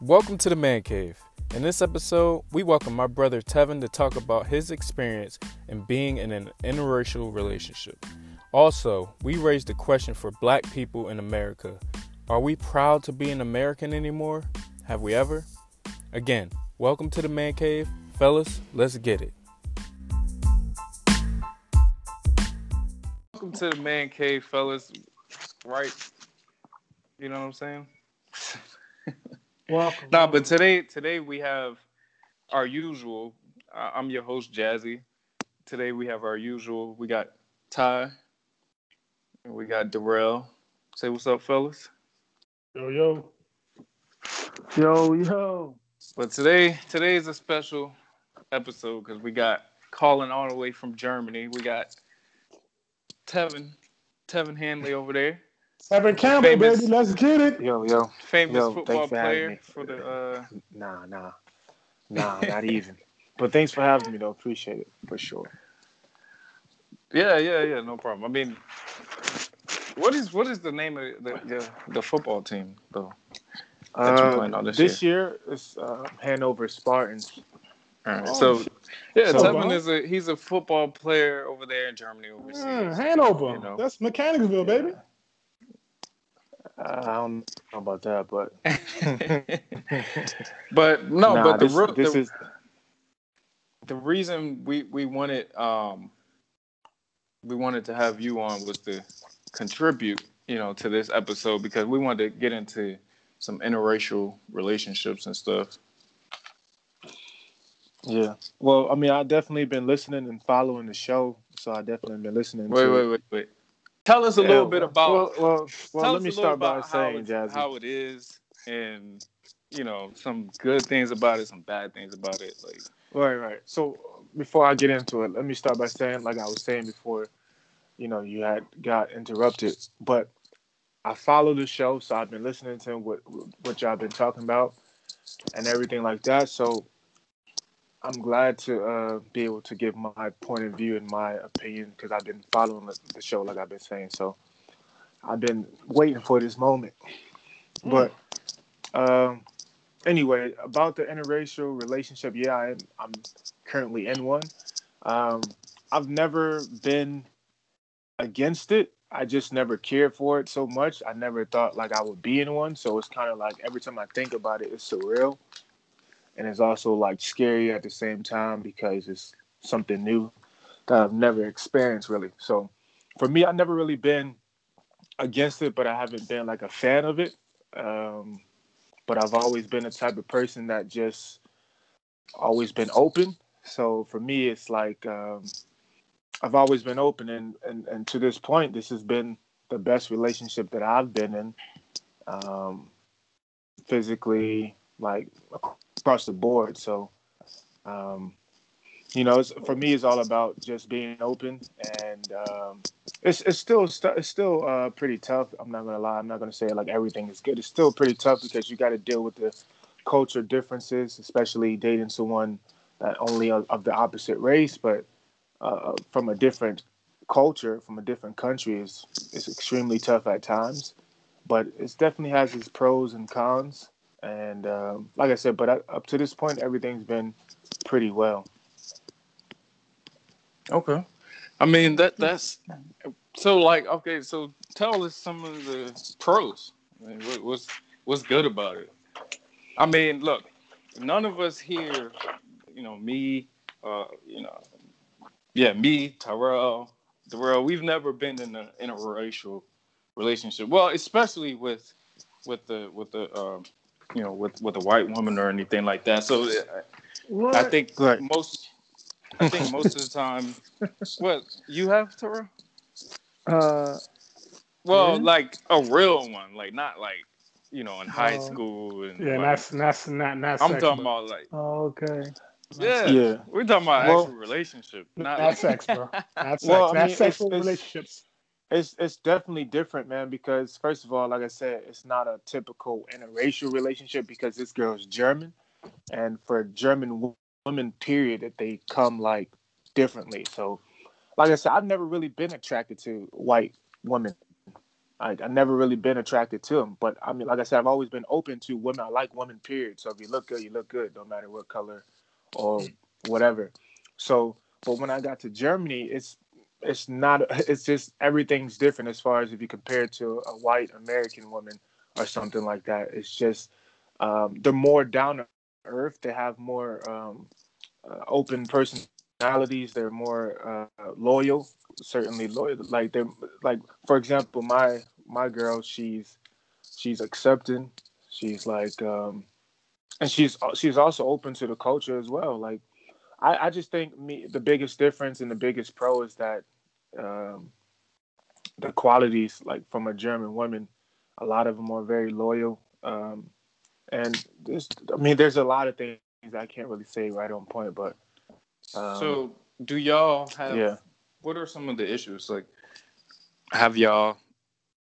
Welcome to the Man Cave. In this episode, we welcome my brother Tevin to talk about his experience in being in an interracial relationship. Also, we raised the question for black people in America Are we proud to be an American anymore? Have we ever? Again, welcome to the Man Cave. Fellas, let's get it. Welcome to the Man Cave, fellas. Right? You know what I'm saying? Welcome. Nah, but today today we have our usual. Uh, I'm your host Jazzy. Today we have our usual. We got Ty. And we got Darrell. Say what's up, fellas. Yo, yo. Yo, yo. But today today is a special episode because we got calling all the way from Germany. We got Tevin, Tevin Hanley over there, Evan Campbell, Famous. baby. Let's get it. Yo, yo. famous Yo, football thanks for player me. for the. uh Nah, nah. Nah, not even. But thanks for having me, though. Appreciate it, for sure. Yeah, yeah, yeah. No problem. I mean, what is what is the name of the the, the football team though? That you're playing on this this year, it's uh, Hanover Spartans. Alright, Oh, so yeah, So- Tevin is a he's a football player over there in Germany overseas. Mm, Hanover. You know. That's Mechanicsville, baby. Uh, I don't know about that, but but no, Nah, but the this, real this the, is the reason we we wanted um we wanted to have you on was to contribute you know to this episode because we wanted to get into some interracial relationships and stuff yeah. Well, I mean, I definitely been listening and following the show, so I definitely been listening. wait to wait it. wait wait tell us a Yeah, little bit about Well, well, well let me start by saying, Jazzy. how it is and you know some good things about it some bad things about it like Right, right. So before I get into it, let me start by saying, like I was saying before, you know, you had got interrupted, but I follow the show, so I've been listening to what what y'all been talking about and everything like that. So I'm glad to uh, be able to give my point of view and my opinion because I've been following the, the show, like I've been saying. So I've been waiting for this moment, but. Um, anyway, about the interracial relationship, yeah, I'm, I'm currently in one. Um, I've never been against it. I just never cared for it so much. I never thought like I would be in one. So it's kind of like every time I think about it, it's surreal. And it's also like scary at the same time because it's something new that I've never experienced really. So for me, I've never really been against it, but I haven't been like a fan of it. Um, but I've always been the type of person that just always been open. So for me, it's like um, I've always been open, and, and and to this point, this has been the best relationship that I've been in, um, physically, like across the board. So, um, you know, for me, it's all about just being open, and um, it's it's still it's still uh, pretty tough. I'm not gonna lie. I'm not gonna say like everything is good. It's still pretty tough because you got to deal with the culture differences, especially dating someone that only of, of the opposite race, but uh, from a different culture, from a different country, is is extremely tough at times. But it definitely has its pros and cons. And um, like I said, but up up to this point, everything's been pretty well. Okay. I mean that that's so like okay. So tell us some of the pros. I mean, what, what's what's good about it? I mean, look, none of us here, you know, me, uh, you know, yeah, me, Tyrell, Darrell, we've never been in a interracial relationship. Well, especially with with the with the um, you know with with a white woman or anything like that. So What? I think Right. most. I think most of the time, what you have, Tara? Uh, Well, Yeah. like a real one, like not like you know in high Oh. school. And yeah, like, that's that's not not. I'm sex, talking bro. about like Oh, okay. yeah, Yeah. we're talking about Well, actual relationship, not Not like, sex, bro. That's sex. Well, I that's mean, sexual it's- it's- relationships. It's it's definitely different, man. Because first of all, like I said, it's not a typical interracial relationship because this girl's German, and for German women, period, that they come like differently. So, like I said, I've never really been attracted to white women I I never really been attracted to them, but I mean, like I said, I've always been open to women. I like women, period. So if you look good, you look good, no matter what color or whatever. So, but when I got to Germany, it's it's not. It's just everything's different as far as if you compare it to a white American woman or something like that. It's just um, they're more down to earth. They have more um, uh, open personalities. They're more uh, loyal certainly loyal. Like they're like for example, my my girl, she's she's accepting. She's like, um, and she's she's also open to the culture as well. Like, I I just think me the biggest difference and the biggest pro is that um, the qualities like from a German woman. A lot of them are very loyal. Um, and there's, I mean, there's a lot of things I can't really say right on point, but. Um, so, do y'all have yeah what are some of the issues? Like, have y'all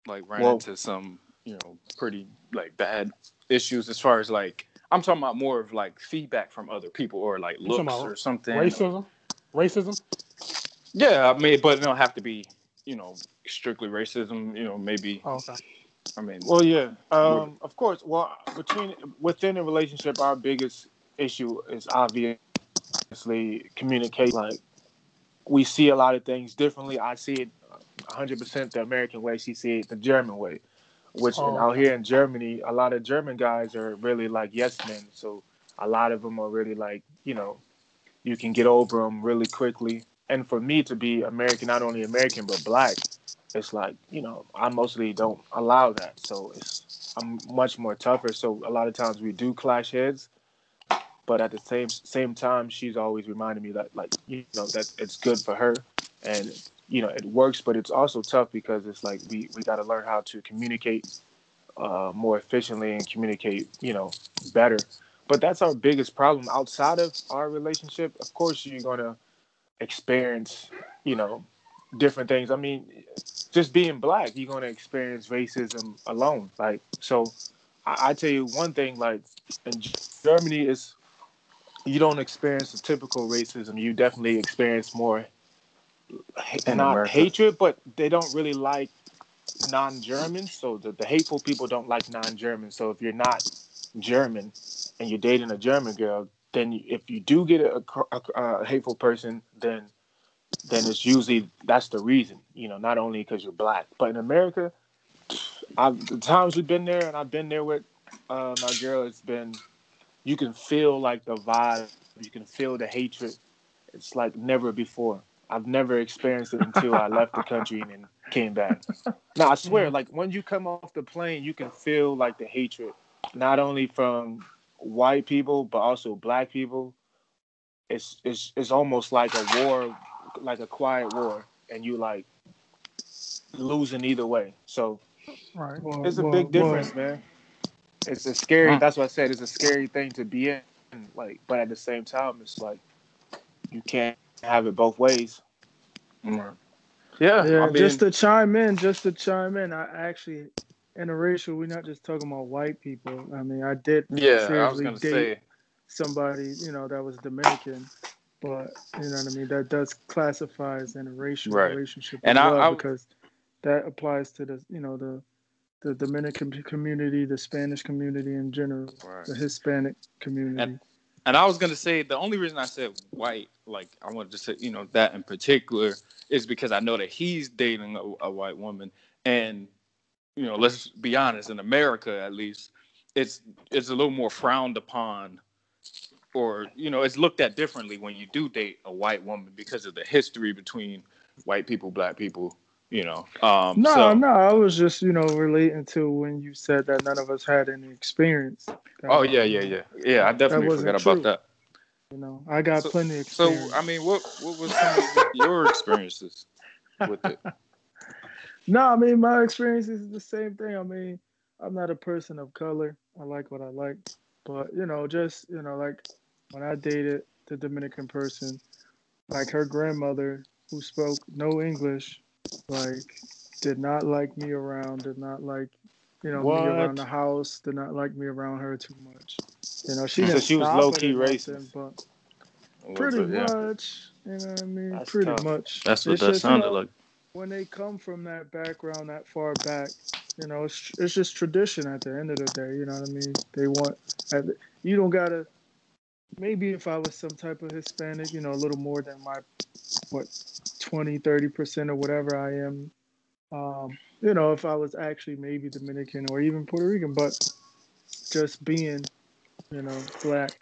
like ran well, into some, you know, pretty like bad issues as far as like I'm talking about more of like feedback from other people or like looks or something. Racism, racism. Yeah, I mean, but it don't have to be, you know, strictly racism. You know, maybe. Oh, okay. I mean, well, yeah, um, of course. Well, between within a relationship, our biggest issue is obviously communicate. Like, we see a lot of things differently. I see it 100% the American way. She see it the German way, which oh. out here in Germany, a lot of German guys are really like yes men. So a lot of them are really like, you know, you can get over them really quickly. And for me to be American, not only American, but black, it's like, you know, I mostly don't allow that. So it's, I'm much more tougher. So a lot of times we do clash heads but at the same same time she's always reminding me that like you know that it's good for her and you know it works but it's also tough because it's like we we got to learn how to communicate uh, more efficiently and communicate you know better. But that's our biggest problem. Outside of our relationship of course you're going to experience you know different things. I mean just being black you're going to experience racism alone. Like so I, I tell you one thing like in germany is you don't experience the typical racism. You definitely experience more not America. hatred, but they don't really like non-Germans. So the, the hateful people don't like non-Germans. So if you're not German and you're dating a German girl, then you, if you do get a, a, a, hateful person, then then it's usually that's the reason. You know, not only because you're black, but in America, I've, the times we've been there, and I've been there with uh, my girl, it's been you can feel like the vibe, you can feel the hatred. It's like never before. I've never experienced it until I left the country and then came back. Now I swear, like when you come off the plane, you can feel like the hatred, not only from white people but also black people. It's it's it's almost like a war, like a quiet war, and you like losing either way. So right. well, it's a well, big difference, well, man it's a scary. That's what I said. It's a scary thing to be in. Like, but at the same time, it's like you can't have it both ways. Yeah, yeah. I mean, just to chime in, just to chime in, I actually interracial. We're not just talking about white people. I mean, I did. Yeah, I was gonna say somebody you know that was Dominican, but you know what I mean. That does classify as interracial right. relationship and I, well I, because that applies to the you know the the Dominican community, the Spanish community in general, right. the Hispanic community. And, and I was gonna say the only reason I said white, like I wanted to say, you know, that in particular, is because I know that he's dating a, a white woman, and you know, let's be honest, in America at least, it's it's a little more frowned upon, or you know, it's looked at differently when you do date a white woman because of the history between white people, black people, you know. Um, no, so, no, I was just you know relating to when you said that none of us had any experience. oh yeah, yeah, yeah, yeah. I definitely forgot true. about that. You know, I got so, plenty of experience. So I mean, what what was some of your experiences with it? No, I mean my experience is the same thing. I mean, I'm not a person of color. I like what I like, but you know, just you know, like when I dated the Dominican person, like her grandmother who spoke no English like did not like me around, did not like you know what? me around the house, did not like me around her too much. You know, she so she was low key racist, but pretty it, yeah. much. You know what I mean? That's pretty tough. much. That's what it's that just, sounded you know, like. when they come from that background that far back, you know, it's, it's just tradition at the end of the day. You know what I mean? They want you don't gotta. Maybe if I was some type of Hispanic, you know, a little more than my what 20, 30 percent or whatever I am. Um, you know, if I was actually maybe Dominican or even Puerto Rican, but just being, you know, black,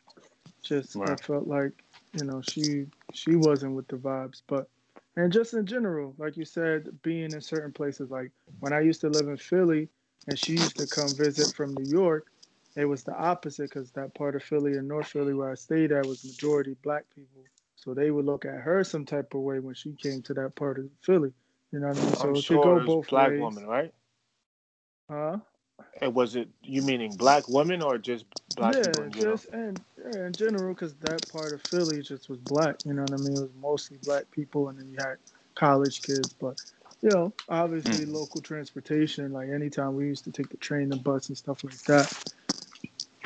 just right. I felt like, you know, she she wasn't with the vibes, but and just in general, like you said, being in certain places, like when I used to live in Philly and she used to come visit from New York, it was the opposite because that part of Philly and North Philly where I stayed at was majority black people. So they would look at her some type of way when she came to that part of Philly. You know what I mean? So I'm it sure could go both black ways. woman, right? Huh? And was it you meaning black women or just black yeah, people in general? just and yeah, in general, because that part of Philly just was black. You know what I mean? It was mostly black people, and then you had college kids. But you know, obviously, Mm. local transportation. Like anytime we used to take the train, the bus, and stuff like that,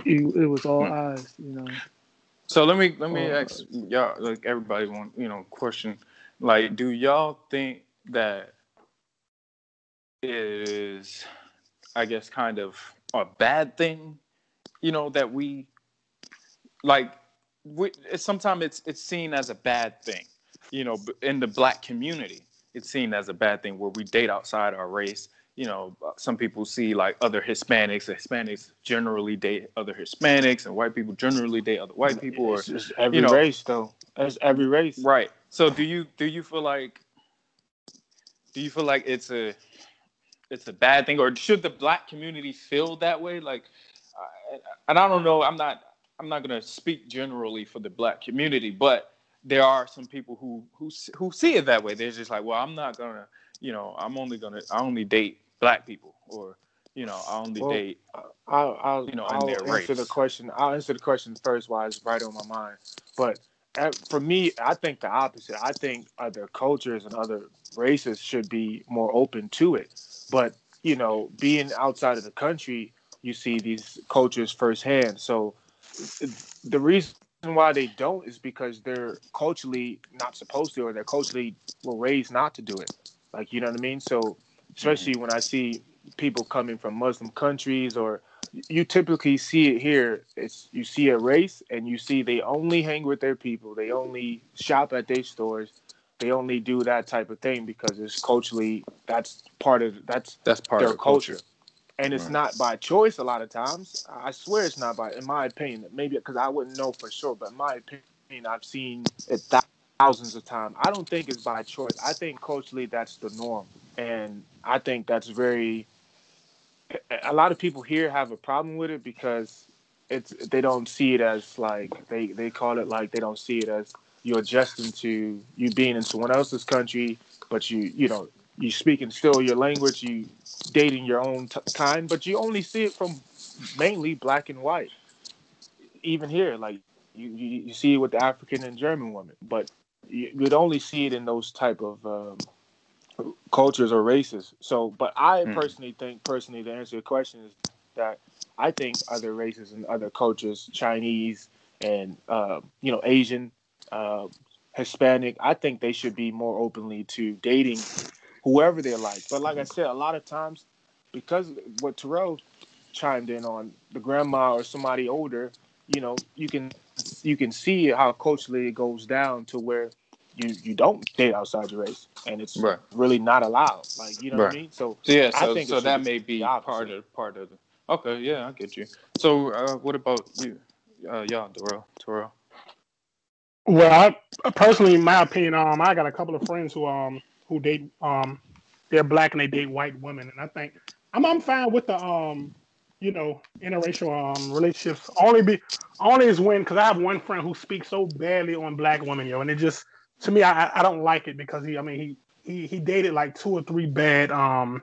it, it was all Mm. eyes. You know. So let me let me Uh, ask y'all, like everybody want you know question, like do y'all think that it is, I guess, kind of a bad thing, you know, that we like we sometimes it's it's seen as a bad thing, you know, in the black community, it's seen as a bad thing where we date outside our race. You know, uh, some people see like other Hispanics. Hispanics generally date other Hispanics, and white people generally date other white people. Or It's just every you know- race though. It's every race. Right. So do you do you feel like do you feel like it's a it's a bad thing or should the black community feel that way like and I don't know I'm not I'm not going to speak generally for the black community but there are some people who who who see it that way they're just like well I'm not going to you know I'm only going to I only date black people or you know I only Well, date I'll, I'll, You know, I'll their answer the question. I'll answer the question first while it's right on my mind. But uh, for me, I think the opposite. I think other cultures and other races should be more open to it. But you know, being outside of the country, you see these cultures firsthand. So the reason why they don't is because they're culturally not supposed to, or they're culturally were raised not to do it. Like you know what I mean? So especially mm-hmm. when I see people coming from Muslim countries or you typically see it here. It's you see a race and you see they only hang with their people. They only shop at their stores. They only do that type of thing because it's culturally that's part of that's that's part their of the culture, culture. And it's Right. not by choice a lot of times. I swear it's not by in my opinion. Maybe because I wouldn't know for sure, but in my opinion, I've seen it thousands of times. I don't think it's by choice. I think culturally that's the norm. And I think that's very a lot of people here have a problem with it because it's they don't see it as like they they call it like they don't see it as you're adjusting to you being in someone else's country but you you know you speaking still your language you dating your own t- kind but you only see it from mainly black and white even here like you you, you see it with the african and german women but you, you'd only see it in those type of um, cultures or races. So, but I Mm. personally think, personally, to answer your question, is that I think other races and other cultures, Chinese and uh, you know Asian, uh, Hispanic, I think they should be more openly to dating whoever they like. But like I said, a lot of times, because what Terrell chimed in on, the grandma or somebody older, you know, you can you can see how culturally it goes down to where you you don't date outside your race, and it's Right. really not allowed. Like you know what I mean? So So yeah, I so think so that may be the part of part of the. Okay, yeah, I get you. So uh, what about you, uh, y'all, Terrell? Terrell. Well, I, personally, in my opinion, um, I got a couple of friends who um who date um they're black and they date white women, and I think I'm I'm fine with the um you know interracial um relationships. Only be only is when because I have one friend who speaks so badly on black women, yo, and it just to me I I- I don't like it because he I mean he he he dated like two or three bad um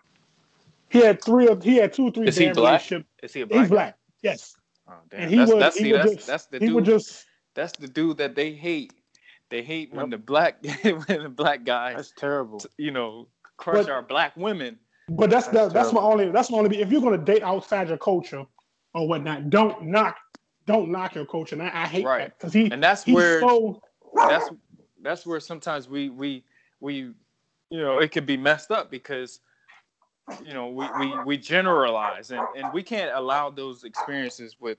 he had three of he had two or three Is he bad black? relationships. Is he a black? He's guy? black, yes, Oh damn. and he that's would that's he see would that's just that's the he would dude. just That's the dude that they hate. They hate when Yep. the black when the black guy. that's terrible. you know crush But- our black women. But that's That's the, that's my terrible. only that's my only if you're gonna date outside your culture or whatnot, don't knock don't knock your culture. And I, I hate Right. that because he And that's he's where so that's that's where sometimes we we we you know, it could be messed up because you know we we, we generalize and, and we can't allow those experiences with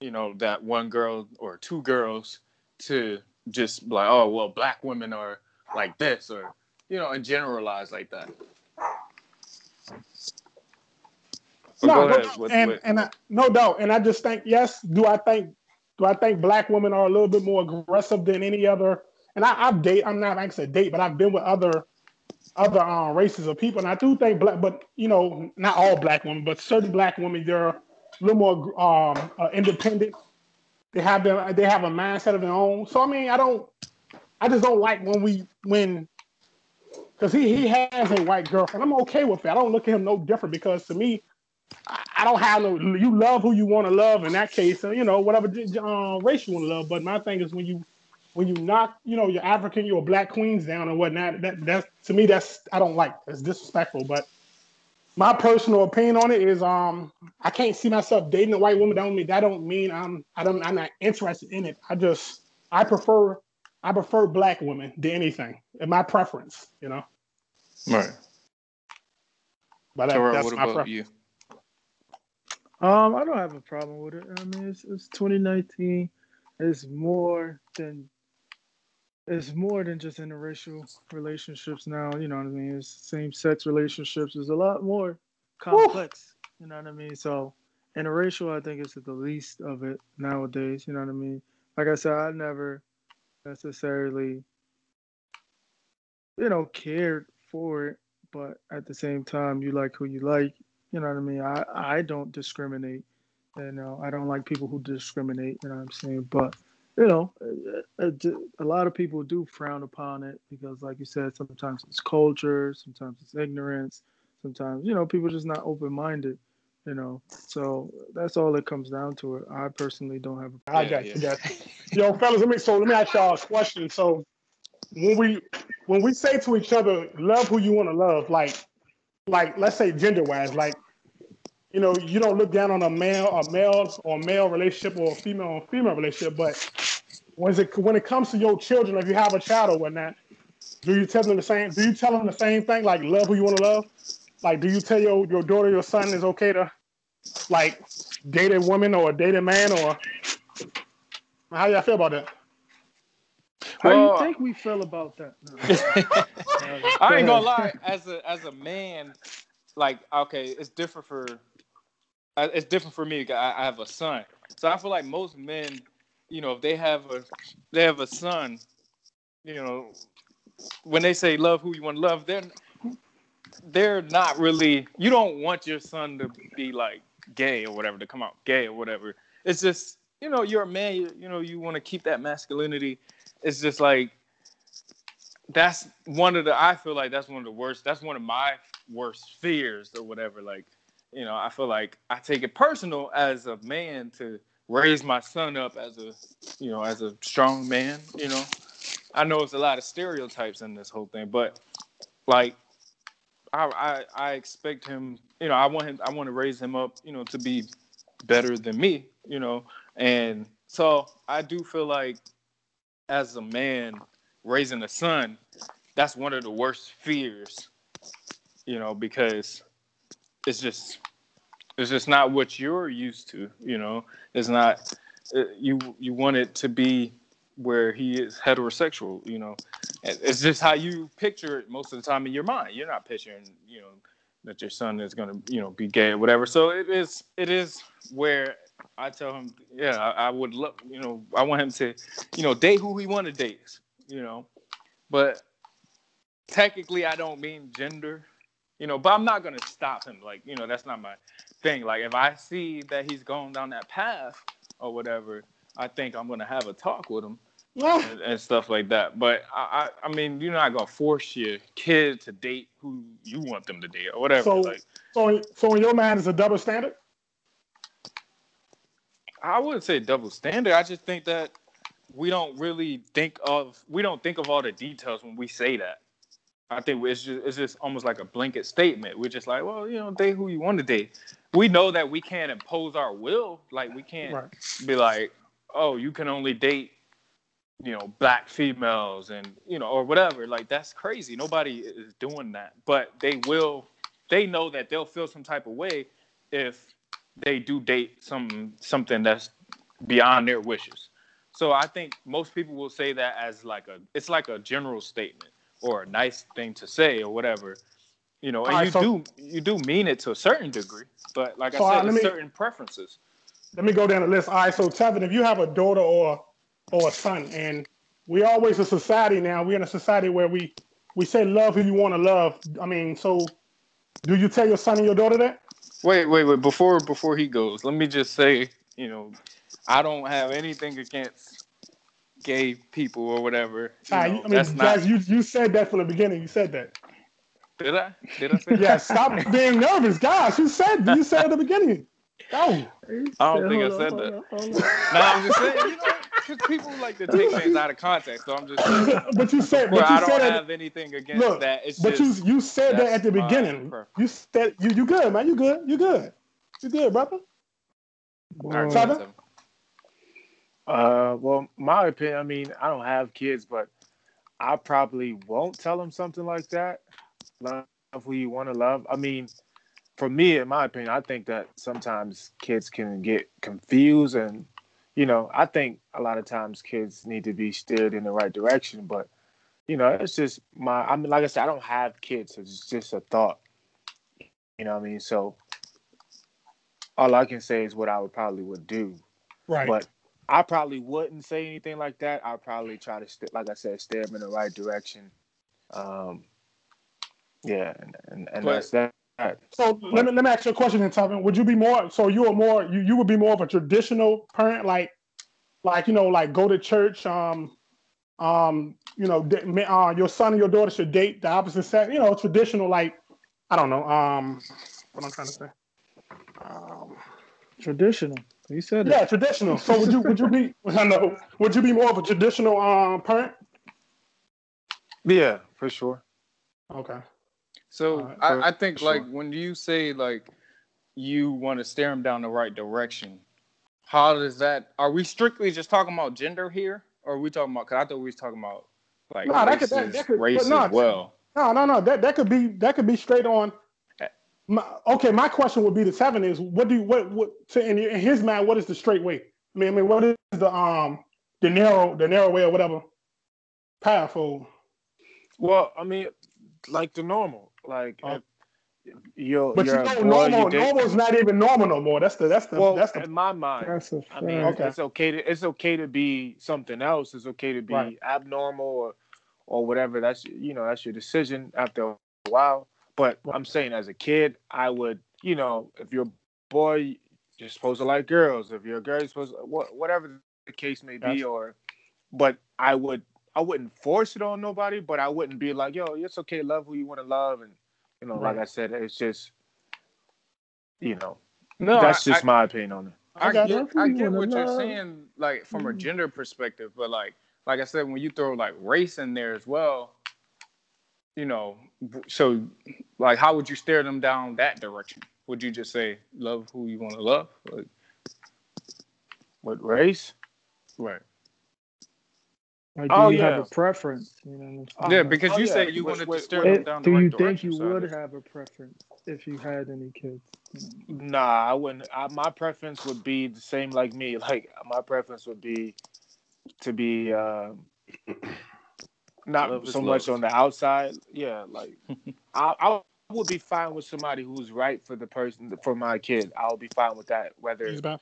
you know that one girl or two girls to just like oh well black women are like this or you know and generalize like that No, ahead with- and with- and I, no doubt. And I just think yes. Do I think do I think black women are a little bit more aggressive than any other? And I, I've date. I'm not like I said date, but I've been with other other um, races of people, and I do think black. But you know, not all black women, but certain black women, they're a little more um, uh, independent. They have their they have a mindset of their own. So I mean, I don't. I just don't like when we when because he he has a white girlfriend. I'm okay with that. I don't look at him no different because to me, I I don't have no. You love who you want to love in that case, you know whatever uh, race you want to love. But my thing is when you when you knock you know your African, your black queens down and whatnot. That that's to me that's I don't like. It's disrespectful. But my personal opinion on it is um I can't see myself dating a white woman. That don't mean that don't mean I'm I don't I'm not interested in it. I just I prefer I prefer black women than anything. In my preference, you know. right But that, Terrell, that's what my about preference. you Um, I don't have a problem with it. I mean, it's, it's 2019. It's more than it's more than just interracial relationships now. You know what I mean? It's same-sex relationships. There's a lot more complex. You know what I mean? So interracial, I think, is the least of it nowadays. You know what I mean? Like I said, I never necessarily, you know, cared for it, but at the same time, you like who you like. You know what I mean? I, I don't discriminate. You know, I don't like people who discriminate. You know what I'm saying? But you know, uh, uh, a, a- a lot of people do frown upon it because, like you said, sometimes it's culture, sometimes it's ignorance, sometimes you know people just not open minded. You know, so that's all it comes down to. It. I personally don't have. A I Yeah, got yeah. you. Got you. Yo, fellas, let me so let me ask y'all a question. So when we when we say to each other, love who you want to love, like like let's say gender wise, like you know, you don't look down on a male, a male or male relationship or a female or female relationship, but when it when it comes to your children, if you have a child or whatnot, do you tell them the same? Do you tell them the same thing, like love who you want to love? Like, do you tell your your daughter, your son, is okay to like date a woman or a date a man or how y'all feel about that? How do Well- you think we feel about that? No. I ain't gonna lie. As a as a man, like okay, it's different for it's different for me. I, I have a son, so I feel like most men, you know, if they have a they have a son, you know, when they say love who you want to love, they're they're not really. You don't want your son to be like gay or whatever to come out gay or whatever. It's just you know you're a man. You, you know you want to keep that masculinity. It's just like that's one of the I feel like that's one of the worst that's one of my worst fears or whatever like you know I feel like I take it personal as a man to raise my son up as a you know as a strong man you know. I know it's a lot of stereotypes in this whole thing but like I I, I expect him you know I want him I want to raise him up you know to be better than me you know. And so I do feel like as a man raising a son, that's one of the worst fears, you know, because it's just it's just not what you're used to, you know. It's not uh, you you want it to be where he is heterosexual, you know. It's just how you picture it most of the time in your mind. You're not picturing, you know, that your son is gonna, you know, be gay or whatever. So it is it is where I tell him, yeah, I, I would love, you know, I want him to, you know, date who he want to date, you know. But technically, I don't mean gender, you know. But I'm not gonna stop him. Like, you know, that's not my thing. Like, if I see that he's going down that path or whatever, I think I'm gonna have a talk with him and, and stuff like that. But I, I, I mean, you're not gonna force your kid to date who you want them to date or whatever. So- like, So, so in your mind, it's a double standard. I wouldn't say double standard. I just think that we don't really think of we don't think of all the details when we say that. I think it's just it's just almost like a blanket statement. We're just like, well, you know, date who you want to date. We know that we can't impose our will. Like we can't Right. be like, oh, you can only date you know, black females and you know, or whatever. Like that's crazy. Nobody is doing that, but they will. They know that they'll feel some type of way if they do date some something that's beyond their wishes. So I think most people will say that as like a it's like a general statement or a nice thing to say or whatever. You know, and right, you so- do you do mean it to a certain degree, but like So, I said, it's me- certain preferences. let me go down the list. All right, so Tevin, if you have a daughter or or a son, and we always a society now, we're in a society where we we say love who you want to love. I mean, so do you tell your son and your daughter that? Wait, wait, wait. Before before he goes, let me just say, you know, I don't have anything against gay people or whatever. You All right, know, I mean, that's not. You you said that from the beginning. You said that. Did I? Did I say that? Yeah, stop being nervous, guys. You said you said at the beginning. Oh. Go. I don't think I said that. No, I'm just saying, you know, because people like to take things out of context. So I'm just saying, but you said, well, but I you don't said that. have anything against Look, that. It's But just, you you said that at the beginning. preference. You said you you good, man. You good. You good. You good, brother. All right, Tyler? Tevin. Uh, well, my opinion. I mean, I don't have kids, but I probably won't tell them something like that. Love who you want to love. I mean, for me, in my opinion, I think that sometimes kids can get confused, and you know, I think a lot of times kids need to be steered in the right direction. But you know, it's just my. I mean, like I said, I don't have kids. So it's just a thought. You know what I mean? So all I can say is what I would probably would do. Right. But I probably wouldn't say anything like that. I'd probably try to, st- like I said, steer them in the right direction. Um, yeah, and and, and But- that's that. So let me let me ask you a question, then, Tevin. Would you be more? So you are more? You, you would be more of a traditional parent, like, like you know, like go to church. Um, um, you know, uh, your son and your daughter should date the opposite sex. You know, traditional, like, I don't know. Um, what I'm trying to say. Um, Traditional. You said yeah, it. traditional. So would you would you be? I know. Would you be more of a traditional um parent? Yeah, for sure. Okay. So Alright, I, for- I think like sure. when you say like you want to steer them down the right direction, how does that? Are we strictly just talking about gender here, or are we talking about? Because I thought we was talking about like No, that races, could- that- that could- race no, as well. No, no, no. That that could be that could be straight on. My, okay, my question would be the Tevin is what do you what what to in, in his mind what is the straight way? I mean, I mean, what is the um the narrow the narrow way or whatever path or Well, I mean, like the normal, like Uh, you're, but you you're a know boy, normal you date- normal's not even normal no more. That's the that's the Well, that's the in my mind, That's a I mean. Okay. it's okay to it's okay to be something else. It's okay to be Right. abnormal or or whatever. That's you know that's your decision after a while. But I'm saying as a kid, I would you know if you're a boy, you're supposed to like girls. If you're a girl, you're supposed to, whatever the case may be. Gotcha. Or but I would I wouldn't force it on nobody. But I wouldn't be like yo, it's okay, love who you want to love, and you know like I said, it's just you know No, that's I- just I, my opinion on it. I Okay. get, Love I get wanna what you're saying, like from a Mm. gender perspective, but like, like I said, when you throw like race in there as well, you know, so like, how would you steer them down that direction? Would you just say love who you want to love? Like, What race? right. Or do Oh, you have a preference? You know what I'm saying? yeah, because oh, you yeah. said you Wait, wanted wait, to steer them It- down the do right you direction. think you so I would just- have a preference if you had any kids? Nah, I wouldn't. I, my preference would be the same like me. Like my preference would be to be uh, not Love is so much love. on the outside. Yeah, like I, I would be fine with somebody who's right for the person for my kid. I'll be fine with that. Whether He's back.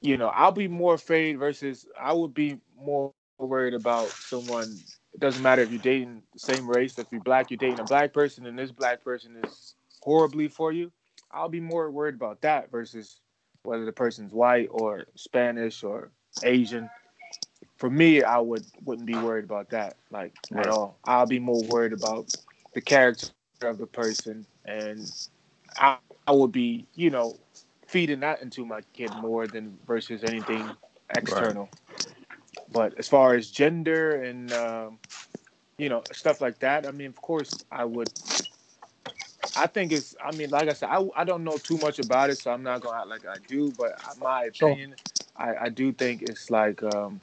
you know, I'll be more afraid versus I would be more worried about someone. It doesn't matter if you're dating the same race. If you're black, you're dating a black person, and this black person is horribly for you. I'll be more worried about that versus whether the person's white or Spanish or Asian. For me, I would wouldn't be worried about that like Right. at all. I'll be more worried about the character of the person, and I, I would be, you know, feeding that into my kid more than versus anything external. But as far as gender and um, you know stuff like that, I mean, of course, I would. I think it's. I mean, like I said, I, I don't know too much about it, so I'm not gonna act like I do. But my Sure. opinion, I, I do think it's like um,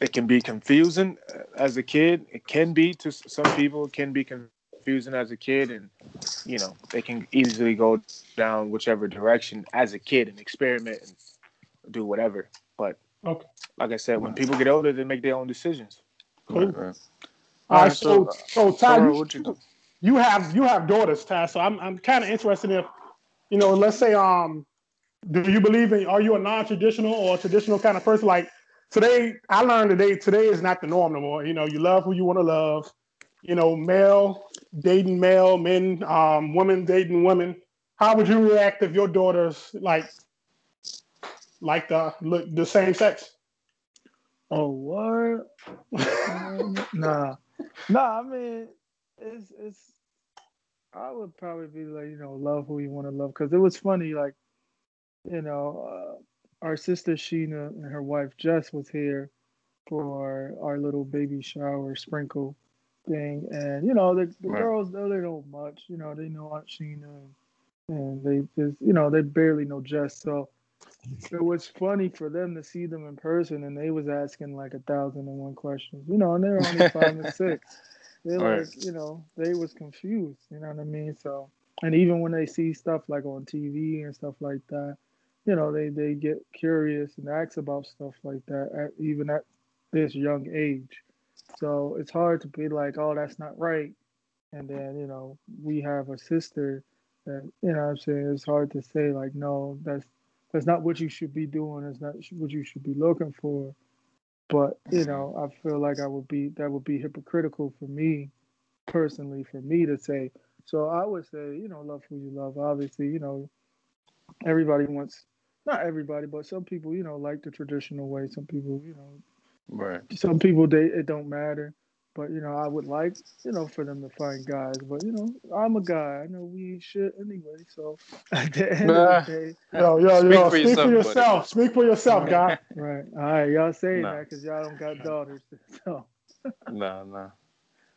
it can be confusing uh, as a kid. It can be to some people. It can be confusing as a kid, and you know they can easily go down whichever direction as a kid and experiment and do whatever. But Okay. like I said, when people get older, they make their own decisions. Cool. Right, right. All right, so so Ty, Tara, you, you you have you have daughters, Ty. So I'm I'm kind of interested if you know, let's say um, do you believe in? Are you a non-traditional or traditional kind of person? Like today, I learned today. Today is not the norm no more. You know, you love who you want to love. You know, male dating male, men, um, women dating women. How would you react if your daughters like like the look the same sex? Oh, what? Um, nah, nah. I mean, it's it's. I would probably be like, you know, love who you want to love, because it was funny. Like, you know, uh, our sister Sheena and her wife Jess was here for our little baby shower sprinkle thing, and you know, the, the Right. girls though they don't know much. You know, they know Aunt Sheena, and, and they just, you know, they barely know Jess, so it was funny for them to see them in person and they was asking like a thousand and one questions you know and they're only five and six Right. like you know they was confused you know what i mean so and even when they see stuff like on tv and stuff like that you know they they get curious and ask about stuff like that at, even at this young age so it's hard to be like oh that's not right and then you know we have a sister that you know i'm saying it's hard to say like no that's that's not what you should be doing. It's not what you should be looking for. But you know, I feel like I would be that would be hypocritical for me, personally, for me to say. So I would say, you know, love who you love. Obviously, you know, everybody wants not everybody, but some people, you know, like the traditional way. Some people, you know, Right. some people they it don't matter. But you know, I would like, you know, for them to find guys. But you know, I'm a guy. I know we ain't shit anyway. So at the end Nah. of the day, Yo, yo, Speak yo, for speak for yourself, yourself. buddy. Speak for yourself, guy. Right. All right. Y'all saying No. that because y'all don't got daughters. So. No, no.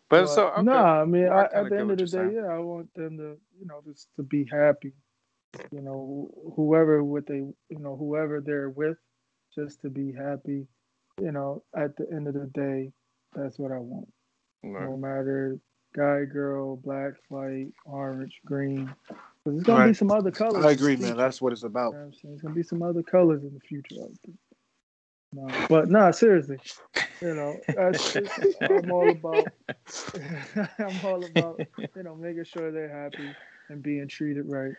But so okay. no, I mean, I I, at the end of the day, saying. yeah, I want them to, you know, just to be happy. You know, whoever what they, you know, whoever they're with, just to be happy. You know, at the end of the day, that's what I want. Right. No matter guy, girl, black, white, orange, green. 'Cause there's gonna be some other colors. I agree, man. That's what it's about. You know what? There's gonna be some other colors in the future. I think. No, but nah, seriously, you know, that's, I'm all about. I'm all about, you know, making sure they're happy and being treated right,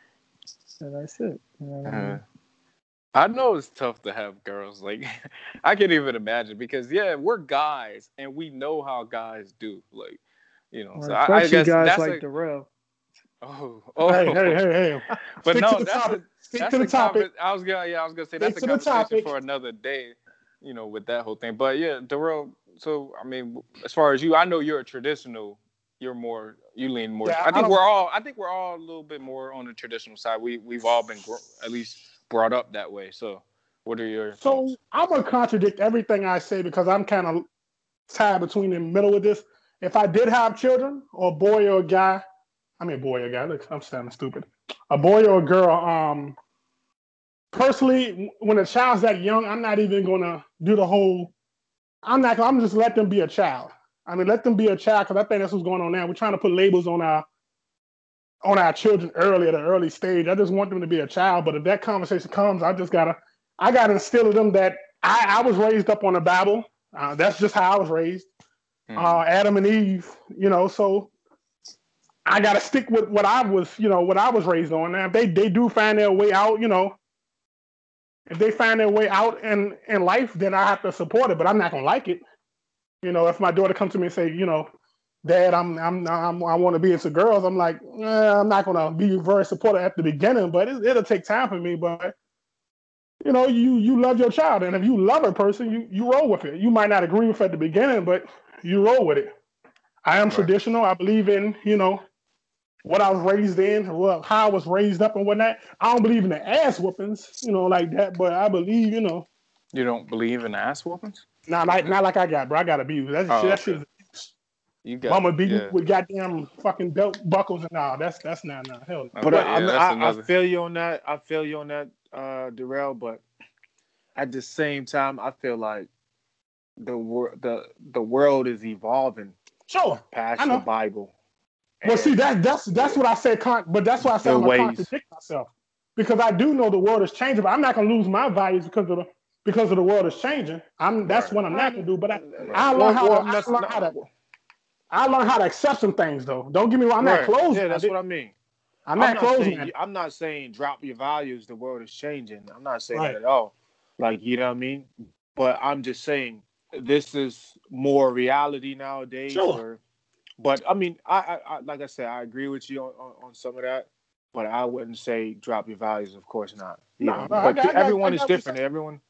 and that's it. You know what I mean? Uh, I know it's tough to have girls. Like, I can't even imagine because yeah, we're guys and we know how guys do. Like, you know, Well, so I, I especially guess guys that's like a, Darrell. oh, oh, Hey, hey, hey, hey. but Stick no, to the that's topic. a, Stick that's to the a topic. conver- I was gonna, yeah, I was gonna say Stick that's a to the conversation topic. for another day. You know, with that whole thing. But yeah, Darrell. So I mean, as far as you, I know you're a traditional. You're more. You lean more. Yeah, I I think don't- we're all. I think we're all a little bit more on the traditional side. We we've all been gro- at least brought up that way. So, what are your So thoughts? I'm gonna contradict everything I say because I'm kind of tied between the middle of this. If I did have children, or a boy or a guy, I mean a boy or a guy. Look, I'm sounding stupid. A boy or a girl. Um, personally, when a child's that young, I'm not even gonna do the whole. I'm not. I'm just let them be a child. I mean, let them be a child because I think that's what's going on now. We're trying to put labels on our on our children early at an early stage. I just want them to be a child. But if that conversation comes, I just gotta I gotta instill in them that I, I was raised up on the Bible. Uh, that's just how I was raised. Mhm. Uh, Adam and Eve, you know, so I gotta stick with what I was, you know, what I was raised on. Now if they they do find their way out, you know, if they find their way out in in life, then I have to support it. But I'm not gonna like it. You know, if my daughter comes to me and say, you know, Dad, I'm I'm, I'm I want to be into girls. I'm like, eh, I'm not gonna be very supportive at the beginning, but it, it'll take time for me. But you know, you you love your child, and if you love a person, you you roll with it. You might not agree with it at the beginning, but you roll with it. I am Right. traditional. I believe in you know what I was raised in, well, how I was raised up and whatnot. I don't believe in the ass whoopings, you know, like that. But I believe, you know, You don't believe in ass whoopings? Not like not like I got, bro. I got abused. That's Oh, that okay. shit. You got Mama beat me yeah. with goddamn fucking belt buckles and all. That's that's not not hell. no. Okay, But I, yeah, I, that's I, I feel you on that. I feel you on that, uh, Darrell. But at the same time, I feel like the wor- the the world is evolving Sure. past the. Bible. Well, see, that, that's that's what I said. Con- but that's why I said Their I'm gonna ways. contradict myself because I do know the world is changing, but I'm not gonna lose my values because of the because of the world is changing. I'm that's Right. what I'm not gonna do. But I I Well, learn how well, to, I learn how to I learn how to accept some things though. Don't get me wrong. I'm not Right. closed. Yeah, that's what I mean. I'm not closed. saying. I'm not saying drop your values. The world is changing. I'm not saying Right. that at all. Like you know what I mean. But I'm just saying this is more reality nowadays. Sure. Or, but I mean, I, I, I like I said, I agree with you on, on, on some of that. But I wouldn't say drop your values. Of course not. You No, I but got- I got- everyone I is got what you're different. Everyone,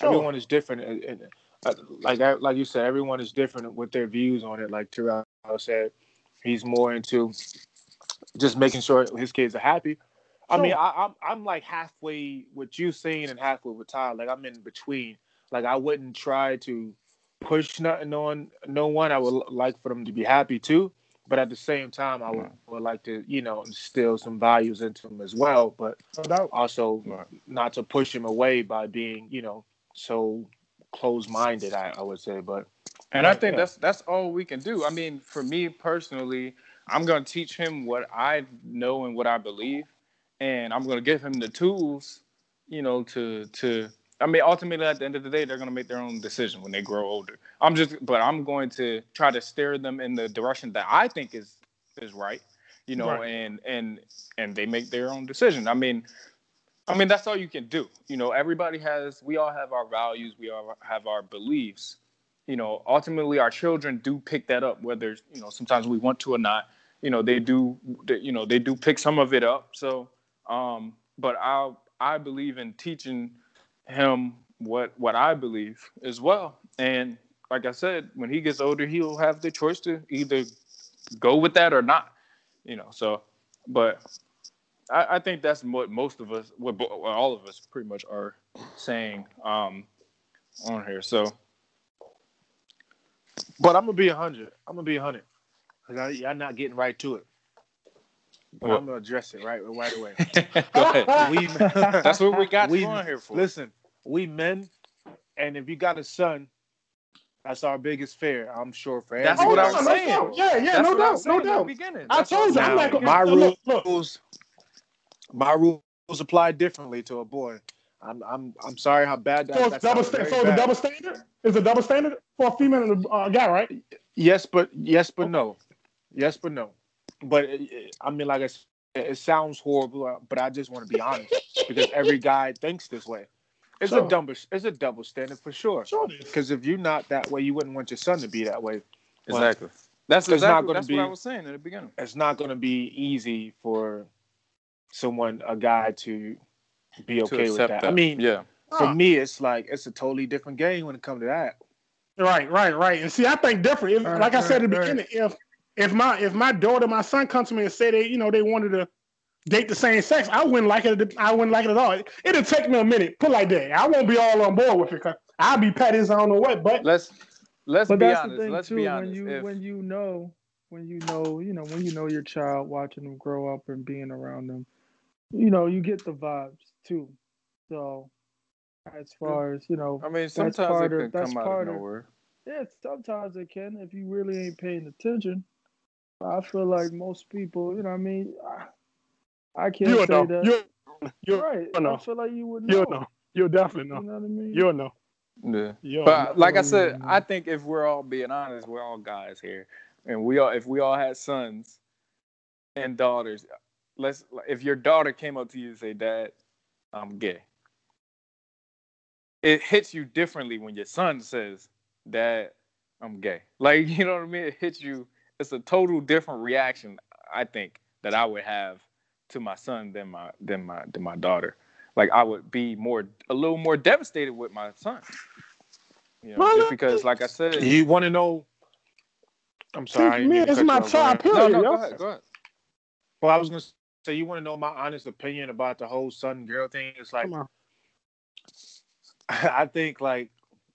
Sure. everyone is different. And, and, uh, like like you said, everyone is different with their views on it. Like Terrell said, he's more into just making sure his kids are happy. I mean, I, I'm I'm like halfway with you saying and halfway with Tyler. Like I'm in between. Like I wouldn't try to push nothing on no one. I would like for them to be happy too, but at the same time, I would, would like to you know instill some values into them as well. But No also Right. not to push him away by being you know so close-minded. I, I would say, but And I think yeah. that's that's all we can do. I mean, for me personally, I'm gonna teach him what I know and what I believe, and I'm gonna give him the tools, you know, to to. I mean, ultimately, at the end of the day, they're gonna make their own decision when they grow older. I'm just, but I'm going to try to steer them in the direction that I think is is right, you know, Right. and and and they make their own decision. I mean, I mean, that's all you can do. You know, everybody has, we all have our values, we all have our beliefs. You know, ultimately, our children do pick that up, whether, you know, sometimes we want to or not. You know, they do, they, you know, they do pick some of it up. So, um, but I, I believe in teaching him what, what I believe as well. And like I said, when he gets older, he'll have the choice to either go with that or not. You know, so, but I, I think that's what most of us, what, what all of us pretty much are saying um, on here. So but I'm gonna be a hundred. I'm gonna be a hundred. Cause I, y'all not getting right to it. But What? I'm gonna address it right right away. go ahead. we That's what we got we on here for. Listen, we men, and if you got a son, that's our biggest fear. I'm sure for That's everyone. what Oh, I'm no, no saying. doubt. Yeah, yeah, That's no what doubt, no saying doubt. beginning. I told you, I'm I'm not gonna. my look, look. Rules, my rules apply differently to a boy. I'm I'm I'm sorry how bad that. So it's that double. sounds Sta- so it's a double standard. Is a double standard for a female and a uh, guy, right? Yes, but yes, but no. Yes, but no. But it, it- I mean, like I said, it sounds horrible, uh, but I just want to be honest because every guy thinks this way. It's Sure. a double. It's a double standard for sure. Sure it is. Because if you're not that way, you wouldn't want your son to be that way. Exactly. That's It's not gonna be. that's what I was saying at the beginning. It's not going to be easy for someone, a guy, to be To okay with accept that. I mean, yeah. for me, it's like it's a totally different game when it comes to that. Right, right, right. And see, I think different. If, Right, like I said at the right, beginning, if if my if my daughter, my son come to me and say they, you know, they wanted to date the same sex, I wouldn't like it. I wouldn't like it at all. It'll take me a minute. Put it like that. I won't be all on board with it. Cause I'll be petty as I don't know what. But Let's let's But be that's honest. the thing let's too. be When you If- when you know when you know you know when you know your child, watching them grow up and being around them, you know you get the vibes too. So as far as you know, I mean, that's sometimes part it of- can that's come out part of of- nowhere. yeah, sometimes it can if you really ain't paying attention. I feel like most people, you know, what I mean, I, I can't you'll say know. that. You'll you'll right. you'll know. I feel like you would know. you'll know. You'll definitely You know. know what I mean? You'll know. Yeah. You'll But know. like I said. I think if we're all being honest, we're all guys here, and we all if we all had sons and daughters, let's if your daughter came up to you and say, "Dad, I'm gay," it hits you differently when your son says, "Dad, I'm gay." Like you know what I mean? It hits you. It's a total different reaction. I think that I would have to my son than my than my than my daughter. Like I would be more a little more devastated with my son. You know, Well, just because, like I said, You want to know? I'm sorry. I for me, it's my you off. Child. ahead. no, no, yo. go ahead, go ahead. Well, I was gonna say you want to know my honest opinion about the whole son girl thing. It's like I think like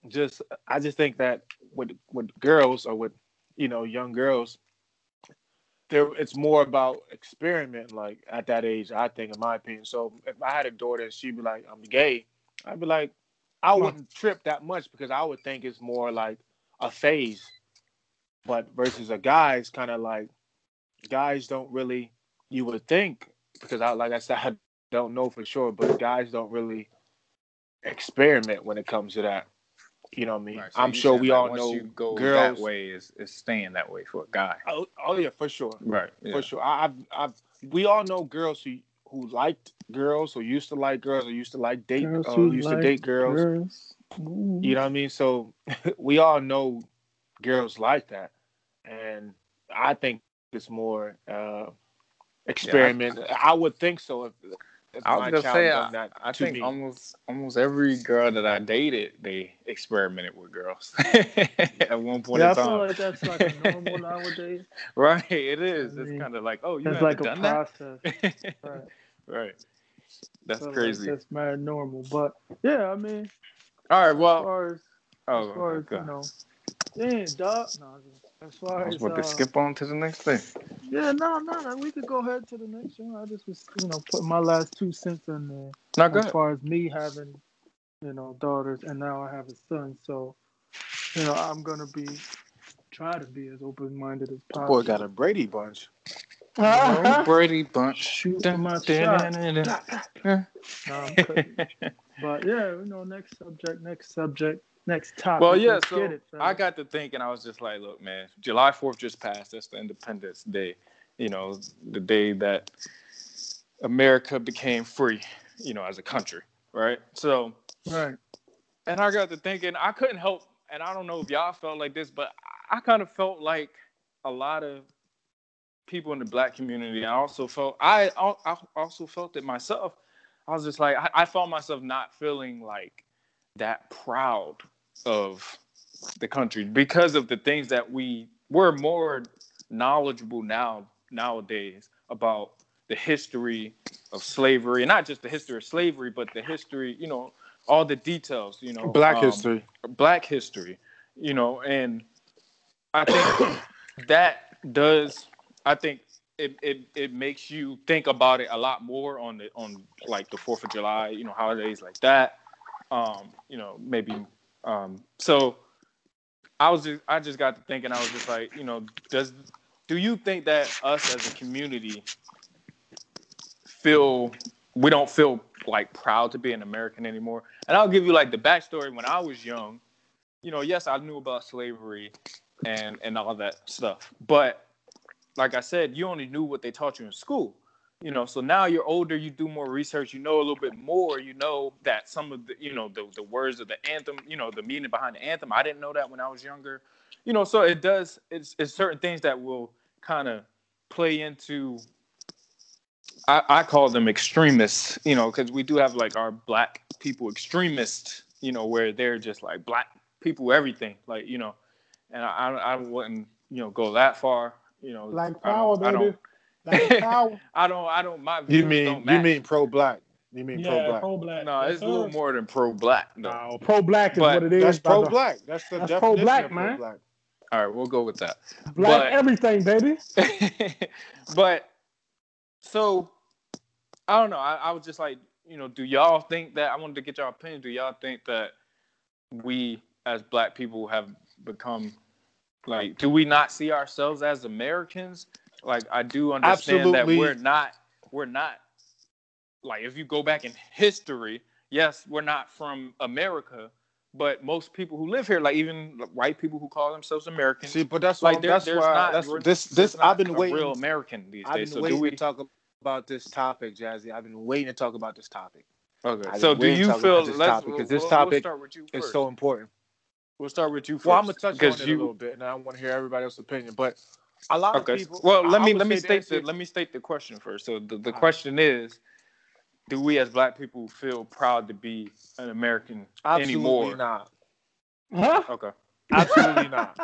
just I just think that with with girls or with you know young girls, there it's more about experiment. Like at that age, I think, in my opinion. So if I had a daughter and she'd be like, "I'm gay," I'd be like, I wouldn't trip that much because I would think it's more like a phase. But versus a guy's kind of like guys don't really. You would think because I, like I said, I don't know for sure, but guys don't really experiment when it comes to that. You know what I mean? Right, so I'm sure we like, all once know you go girls. that way is is staying that way for a guy. Oh, oh yeah, for sure. Right. for sure. I, I've, I've, we all know girls who who liked girls, who used to like girls, or used to like date, Girls uh, used to date girls. girls. You know what I mean? So we all know girls like that, and I think it's more uh, experiment. I would think so if, if I my was gonna child say, I, that I to think me. almost almost every girl that I dated, they experimented with girls at one point Yeah, I in feel time. like that's like a normal nowadays. right, it is. I It's kind of like, oh, you It's haven't like a done process. that. Right. right. That's So, like, crazy. that's mad normal. But yeah, I mean, All right. as Well. far as Oh, as far okay, as you know, damn, dog. No, as far I was as about uh, to skip on to the next thing. yeah, no, no, no, we could go ahead to the next one. I just was, you know, putting my last two cents in there Not as far as me having, you know, daughters, and now I have a son. So, you know, I'm gonna be try to be as open minded as possible. Boy got a Brady bunch. Brady Bunch. Shoot Dun, my dun, shot. dun, dun, dun. No, I'm cutting. But yeah, you know, next subject, next subject, next topic. Well, yeah. Let's So it, I got to thinking. I was just like, look, man. July Fourth just passed. That's the Independence Day. You know, the day that America became free. You know, as a country, right? So, right. and I got to thinking. I couldn't help, and I don't know if y'all felt like this, but I kind of felt like a lot of people in the black community. I also felt I, I also felt it myself. I was just like I, I found myself not feeling like that proud of the country because of the things that we we're more knowledgeable now nowadays about the history of slavery and not just the history of slavery but the history you know all the details you know Black um, history. black history you know and i think that does i think it, it it makes you think about it a lot more on the on like the fourth of july you know holidays like that. Um you know maybe um so i was just i just got to thinking i was just like you know does do you think that us as a community feel we don't feel like proud to be an american anymore? And i'll give you like the backstory. When i was young you know yes i knew about slavery and and all that stuff but like i said you only knew what they taught you in school you know so now you're older you do more research you know a little bit more you know that some of the you know the, the words of the anthem you know the meaning behind the anthem i didn't know that when i was younger you know so it does it's, it's certain things that will kind of play into I, I call them extremists you know because we do have like our black people extremists you know where they're just like black people everything like you know and i i, I wouldn't you know go that far you know Black I power, don't- I baby. don't, Black power. I don't. I don't. My You mean don't you mean pro black? You mean pro Yeah, black? pro black. No, it's a little more than pro black. No. No, pro black is But what it is. That's pro black. That's the That's definition pro-black, of man. pro-black. All right, we'll go with that. Black but- everything, baby. but so I don't know. I, I was just like, you know, do y'all think that? I wanted to get y'all opinion. Do y'all think that we as black people have become like? Do we not see ourselves as Americans? Like, I do understand Absolutely. that we're not. We're not. Like, if you go back in history, yes, we're not from America. But most people who live here, like even white people who call themselves Americans, See, but that's like why. That's why. not that's this. This I've been waiting. real American these I've days. been So waiting do we? to talk about this topic, Jazzy. I've been waiting to talk about this topic. Okay. I've So do you feel? about this Let's topic, 'cause this we'll- topic we'll start with you It's first. so important. We'll start with you first. Well, I'm gonna touch on it you, a little bit, and I want to hear everybody else's opinion. But a lot Okay. of people. well, let I- me I let me state the let me state the question first. So the, the Alright. question is, do we as Black people feel proud to be an American Absolutely anymore? not. Huh? Okay. Absolutely not.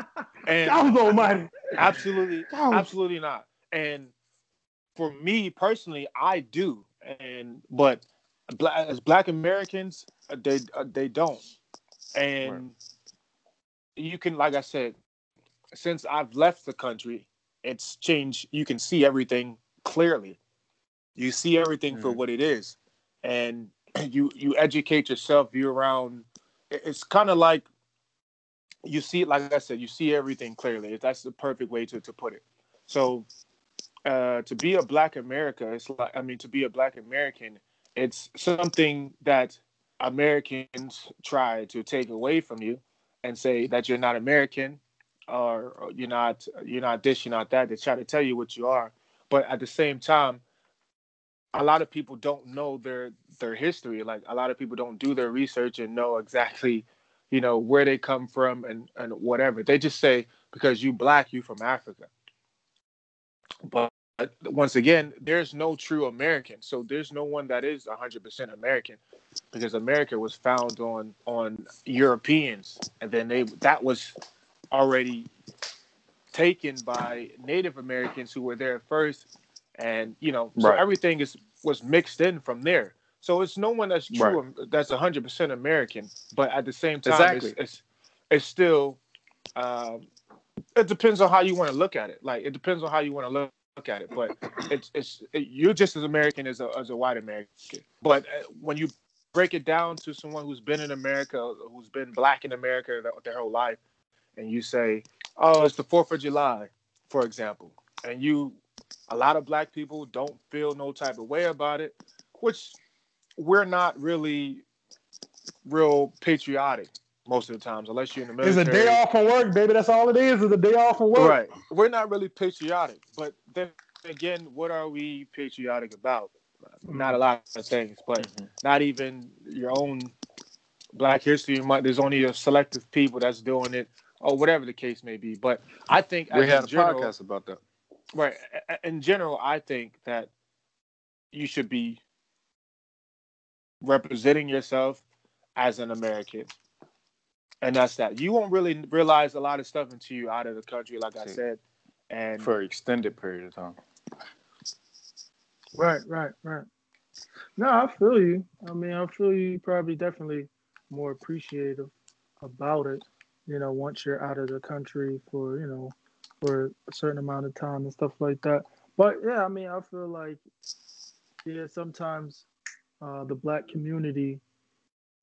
And God almighty. absolutely, God. absolutely not. And for me personally, I do. And but black, as Black Americans, uh, they uh, they don't. And you can, like I said, since I've left the country, it's changed. You can see everything clearly. You see everything for Mhm. what it is, and you you educate yourself. You're around it's kind of like you see, like I said, you see everything clearly. That's the perfect way to, to put it. So, uh, to be a Black America, it's like I mean, to be a Black American, it's something that Americans try to take away from you and say that you're not American or you're not you're not this, you're not that. They try to tell you what you are, but at the same time, a lot of people don't know their their history. Like a lot of people don't do their research and know exactly you know where they come from and and whatever. They just say because you black you from africa. But once again there's no true american. So there's no one that is 100% american because america was found on on europeans and then they that was already taken by native americans who were there first and you know so Right. everything is was mixed in from there so it's no one that's true Right. that's 100% american but at the same time Exactly. it's, it's it's still um it depends on how you want to look at it like it depends on how you want to look, look at it but it's it's it, you're just as american as a as a white american but uh, when you break it down to someone who's been in america who's been black in america their, whole life and you say oh it's the 4th of july for example and you a lot of black people don't feel no type of way about it which we're not really real patriotic most of the times unless you're in the military. It's a day off from work, baby. That's all it is. Is a day off from work. Right. We're not really patriotic, but then again, what are we patriotic about? Not a lot of things, but Mhm. not even your own Black History Month. There's only a selective people that's doing it, or whatever the case may be. But I think, We as had a general, podcast about that. right? a- a- In general, I think that you should be representing yourself as an American. And that's that. You won't really realize a lot of stuff until you out of the country, like I said. And for an extended period of time. Right, right, right. No, I feel you. I mean, I feel you probably definitely more appreciative about it, you know, once you're out of the country for, you know, for a certain amount of time and stuff like that. But yeah, I mean, I feel like, yeah, sometimes uh, the black community,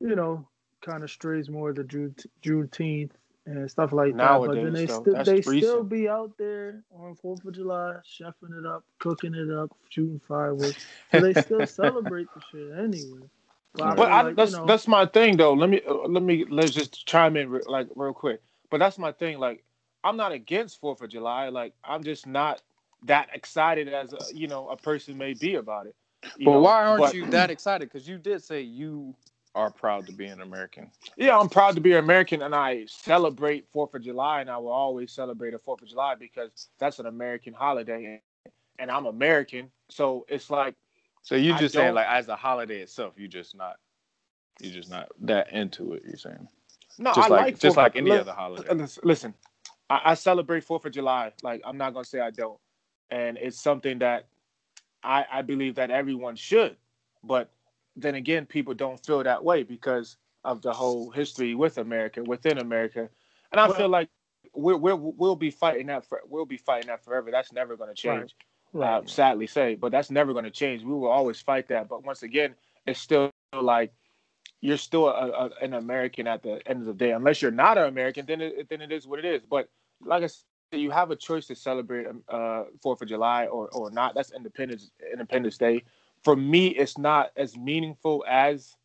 you know, kind of strays more the June, Juneteenth and stuff like that. But then they, though, still that's they still be out there on Fourth of July, chefing it up, cooking it up, shooting fireworks. So they still celebrate the shit anyway. But I But I, like, that's you know, that's my thing though. Let me uh, let me let's just chime in re- like real quick. But that's my thing. Like I'm not against Fourth of July. Like I'm just not that excited as a, you know a person may be about it. But know? why aren't But- you that excited? Because you did say you are proud to be an American. Yeah, I'm proud to be an American, and I celebrate Fourth of July, and I will always celebrate a Fourth of July because that's an American holiday, and, I'm American. So it's like So you just saying like as a holiday itself, you just not you just not that into it. You're saying no, just I like, like just like any other holiday. Listen, listen, I, I celebrate Fourth of July. Like I'm not gonna say I don't, and it's something that I I believe that everyone should. But then again, people don't feel that way because of the whole history with America, within America, and I Well- feel like we're, we're we'll be fighting that for we'll be fighting that forever. That's never gonna change. Uh, sadly say, but that's never gonna change. We will always fight that. But once again, it's still like you're still a, a, an American at the end of the day. Unless you're not an American, then it, then it is what it is. But like I said, you have a choice to celebrate uh Fourth of July or or not. That's Independence Independence Day. For me, it's not as meaningful as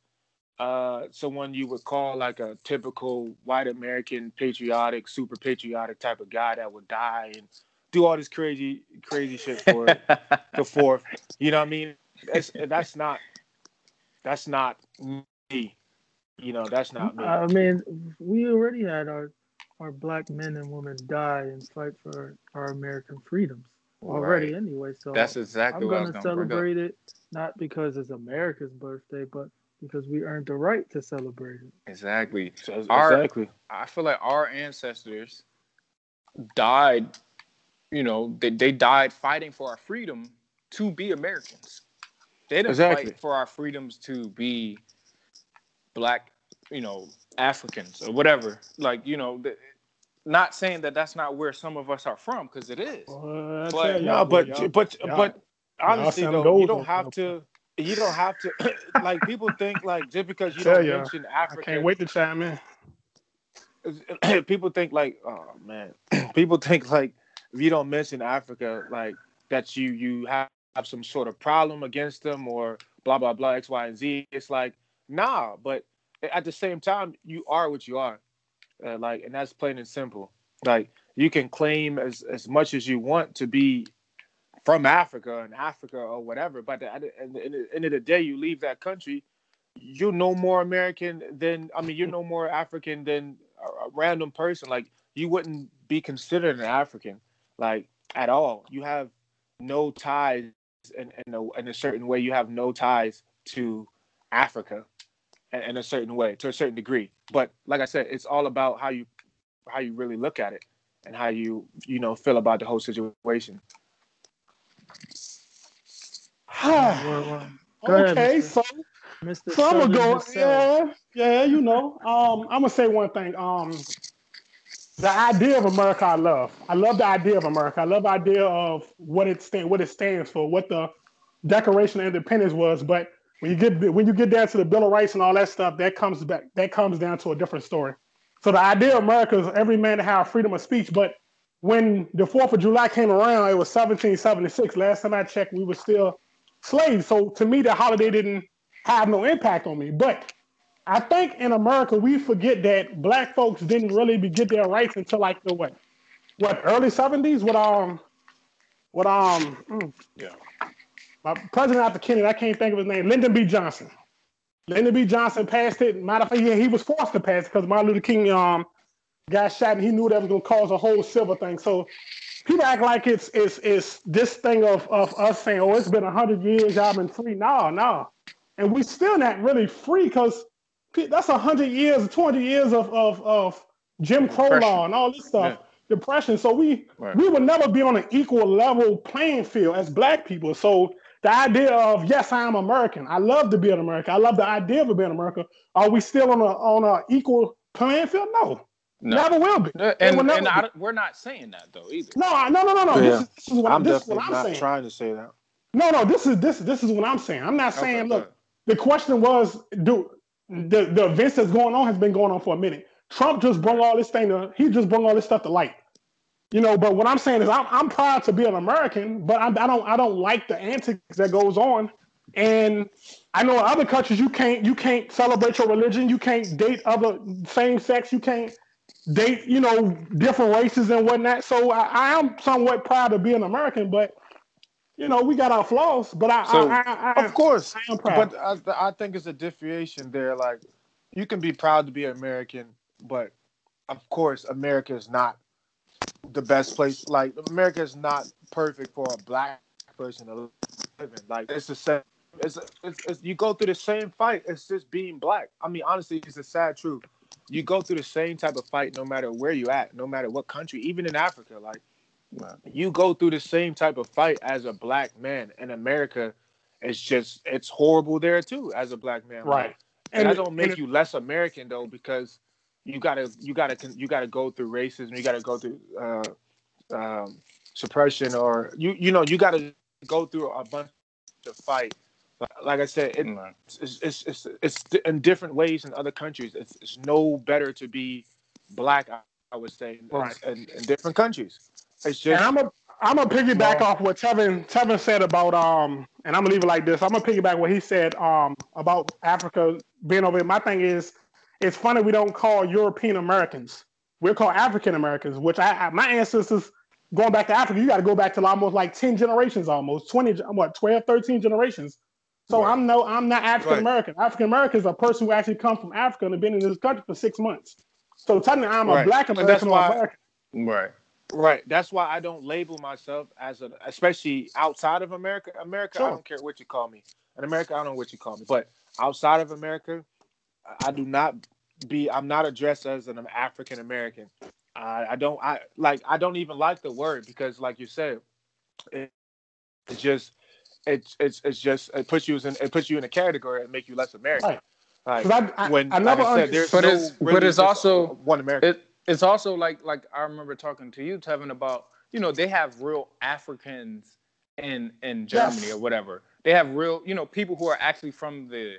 uh someone you would call like a typical white American patriotic, super patriotic type of guy that would die and do all this crazy crazy shit for the fourth. You know what I mean? That's that's not that's not me. You know, that's not me. I mean, we already had our our black men and women die and fight for our American freedoms already Right. anyway. So That's exactly I'm what I was gonna going to bring up. celebrate it not because it's America's birthday, but because we earned the right to celebrate it. Exactly. So- Our- exactly. I feel like our ancestors died, you know, they, they died fighting for our freedom to be Americans. They didn't Exactly. fight for our freedoms to be black, you know, Africans or whatever. Like, you know, the, not saying that that's not where some of us are from, because it is. Well, But- No, but y'all- but y'all- but honestly though, you don't have to you don't have to like people think like just because you Tell don't ya, mention I Africa. can't wait to chime in. people think like oh man people think like if you don't mention africa like that you you have, have some sort of problem against them or blah blah blah x y and z it's like nah but at the same time you are what you are uh, like and that's plain and simple like you can claim as as much as you want to be from africa and africa or whatever but at the, at the end of the day you leave that country you're no more American than I mean, you're no more African than a, a random person. Like you wouldn't be considered an African, like at all. You have no ties in, in, a, in a certain way. You have no ties to Africa in, a certain way, to a certain degree. But like I said, it's all about how you how you really look at it and how you you know feel about the whole situation. Okay, so Mr. So I'm gonna go. Yeah, yeah, you know. Um, I'm gonna say one thing. Um, the idea of America, I love. I love the idea of America. I love the idea of what it stand, what it stands for, what the Declaration of Independence was. But when you get when you get down to the Bill of Rights and all that stuff, that comes back. That comes down to a different story. So the idea of America is every man to have freedom of speech. But when the Fourth of July came around, it was 1776. Last time I checked, we were still slaves. So to me, the holiday didn't have no impact on me. But I think in America we forget that black folks didn't really get their rights until like the what, what early seventies? What um, what um, mm, Yeah. My president after Kennedy, I can't think of his name, Lyndon B. Johnson. Lyndon B. Johnson passed it. Matter of fact, yeah, he was forced to pass it because Martin Luther King um got shot and he knew that was gonna cause a whole civil thing. So people act like it's it's it's this thing of of us saying, oh, it's been hundred years, y'all been free. No, no and we still not really free because that's a hundred years, two hundred years of, of of Jim Crow law and all this stuff, depression. So we Right. we will never be on an equal level playing field as black people. So the idea of yes, I am American. I love to be in America. I love the idea of being America. Are we still on a on a equal playing field? No, No. never will be. No, It And, will never and. I, we're not saying that though either. No, I- no, no, no, no. Yeah. This is, this is what I'm this is what I'm not saying. trying to say that. No, no, this is this this is what I'm saying. I'm not saying Okay, look, good. the question was, do the, the events that's going on has been going on for a minute. Trump just brought all this thing to he just brought all this stuff to light. You know, but what I'm saying is I'm, I'm proud to be an American, but I, I don't I don't like the antics that goes on. And I know in other countries you can't you can't celebrate your religion, you can't date other same sex, you can't date, you know, different races and whatnot. So I, I am somewhat proud to be an American, but you know, we got our flaws. But I, So, I, I, I, Of course, I am proud. but I, I think it's a differentiation there. Like, you can be proud to be American, but of course, America is not the best place. Like, America is not perfect for a black person to live in. Like, it's the same. It's, it's, it's you go through the same fight. It's just being black. I mean, honestly, it's a sad truth. You go through the same type of fight, no matter where you at, no matter what country, even in Africa. Like, you go through the same type of fight as a black man in America. It's just it's horrible there too as a black man. Like, right. and, that don't make it- you less American though, because you gotta you gotta you gotta go through racism, you gotta go through uh, um, suppression, or you you know you gotta go through a bunch of fight. Like, like I said, it, Right. it's, it's it's it's in different ways in other countries. It's, it's no better to be black, I, I would say, in, Right. in, in different countries. It's just. And just I'm a I'm gonna piggyback Well- off what Tevin Tevin said about um, and I'm gonna leave it like this. I'm gonna piggyback what he said um about Africa being over. here. My thing is, it's funny we don't call European Americans. We're called African Americans, which I, I my ancestors going back to Africa. You got to go back to almost like ten generations, almost twenty, what 12, 13 generations. So Right. I'm no, I'm not African American. African American is a person who actually comes from Africa and have been in this country for six months. So technically, I'm a Right. black And American that's why- American. Right. Right. That's why I don't label myself as a, especially outside of America. America, Sure. I don't care what you call me. In America, I don't know what you call me. But outside of America, I- I do not be. I'm not addressed as an African American. I, I don't. I like. I don't even like the word because, like you said, it, it's just. It's it's it's just it puts you in it puts you in a category and make you less American. Right. Like 'Cause I, I, when I never like I said, understood. there's But no it's- but it's also- one American. It it's also like like I remember talking to you, Tevin, about you know they have real Africans in in Germany Yes. or whatever. They have real, you know, people who are actually from the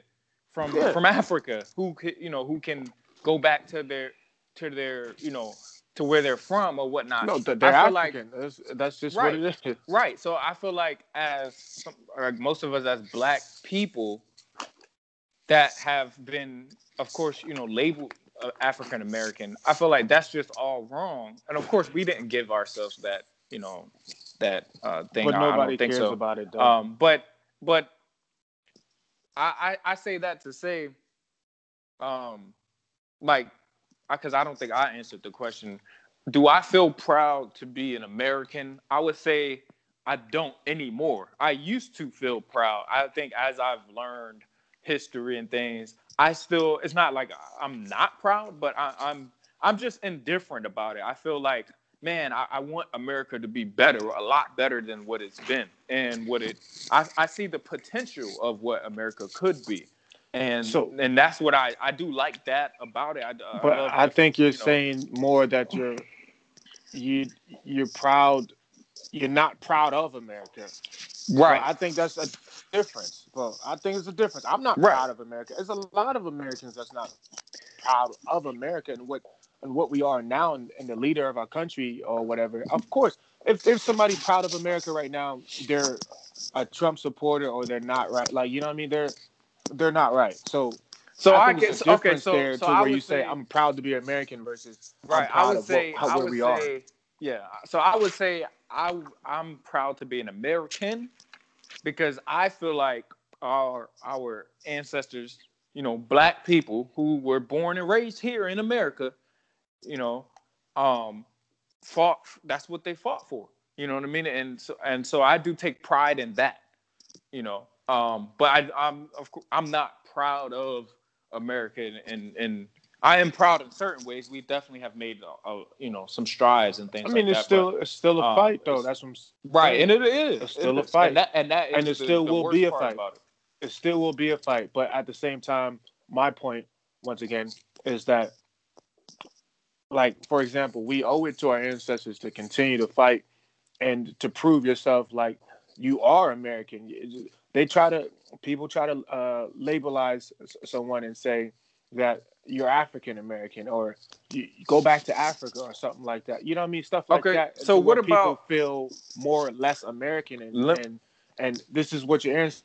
from Yeah. from Africa who you know, who can go back to their to their, you know, to where they're from or whatnot. No, they're I feel like African. that's, that's just Right. what it is. Right. So I feel like as some, or most of us as black people that have been, of course, you know, labeled uh, African American, I feel like that's just all wrong. And of course, we didn't give ourselves that, you know, that uh, thing. But I- I nobody don't think cares so. about it though. Um, but but I, I I say that to say, um, like, because I don't think I answered the question. Do I feel proud to be an American? I would say I don't anymore. I used to feel proud. I think as I've learned history and things, I still. It's not like I'm not proud, but I, I'm I'm just indifferent about it. I feel like man, I, I want America to be better, a lot better than what it's been, and what it. I, I see the potential of what America could be, and So- and that's what I I do like that about it. I, I but I think you're you know- saying more that you're you you're proud. You're not proud of America. right. But I think that's a difference. Well, I think it's a difference. I'm not Right. proud of America. There's a lot of Americans that's not proud of America and what what we are now and, and the leader of our country or whatever. Of course, if there's somebody proud of America right now, they're a Trump supporter or they're not right. Like you know what I mean? They're they're not right. So so I, think get there's a so, okay. So there so to I where you say, say I'm proud to be American versus Right. I would say what, how, I would we say are. yeah. So I would say I I'm proud to be an American because I feel like our our ancestors, you know, black people who were born and raised here in America, you know, um fought that's what they fought for. You know what I mean? And so and so I do take pride in that. You know. Um but I I'm of course I'm not proud of America and and, and I am proud in certain ways. We definitely have made, uh, uh, you know, some strides and things. I mean, like it's that, still it's still a um, fight though. That's what I'm but- right, saying. and it is It's still It a fight. and that and that is And it the- still the will be a fight. it. it still will be a fight. But at the same time, my point, once again, is that, like, for example, we owe it to our ancestors to continue to fight and to prove yourself like you are American. They try to, people try to uh, labelize someone and say that you're African American or you go back to Africa or something like that. You know what I mean? Stuff like Okay, that. so what people about- feel more or less American and, Let- and and this is what your ancestors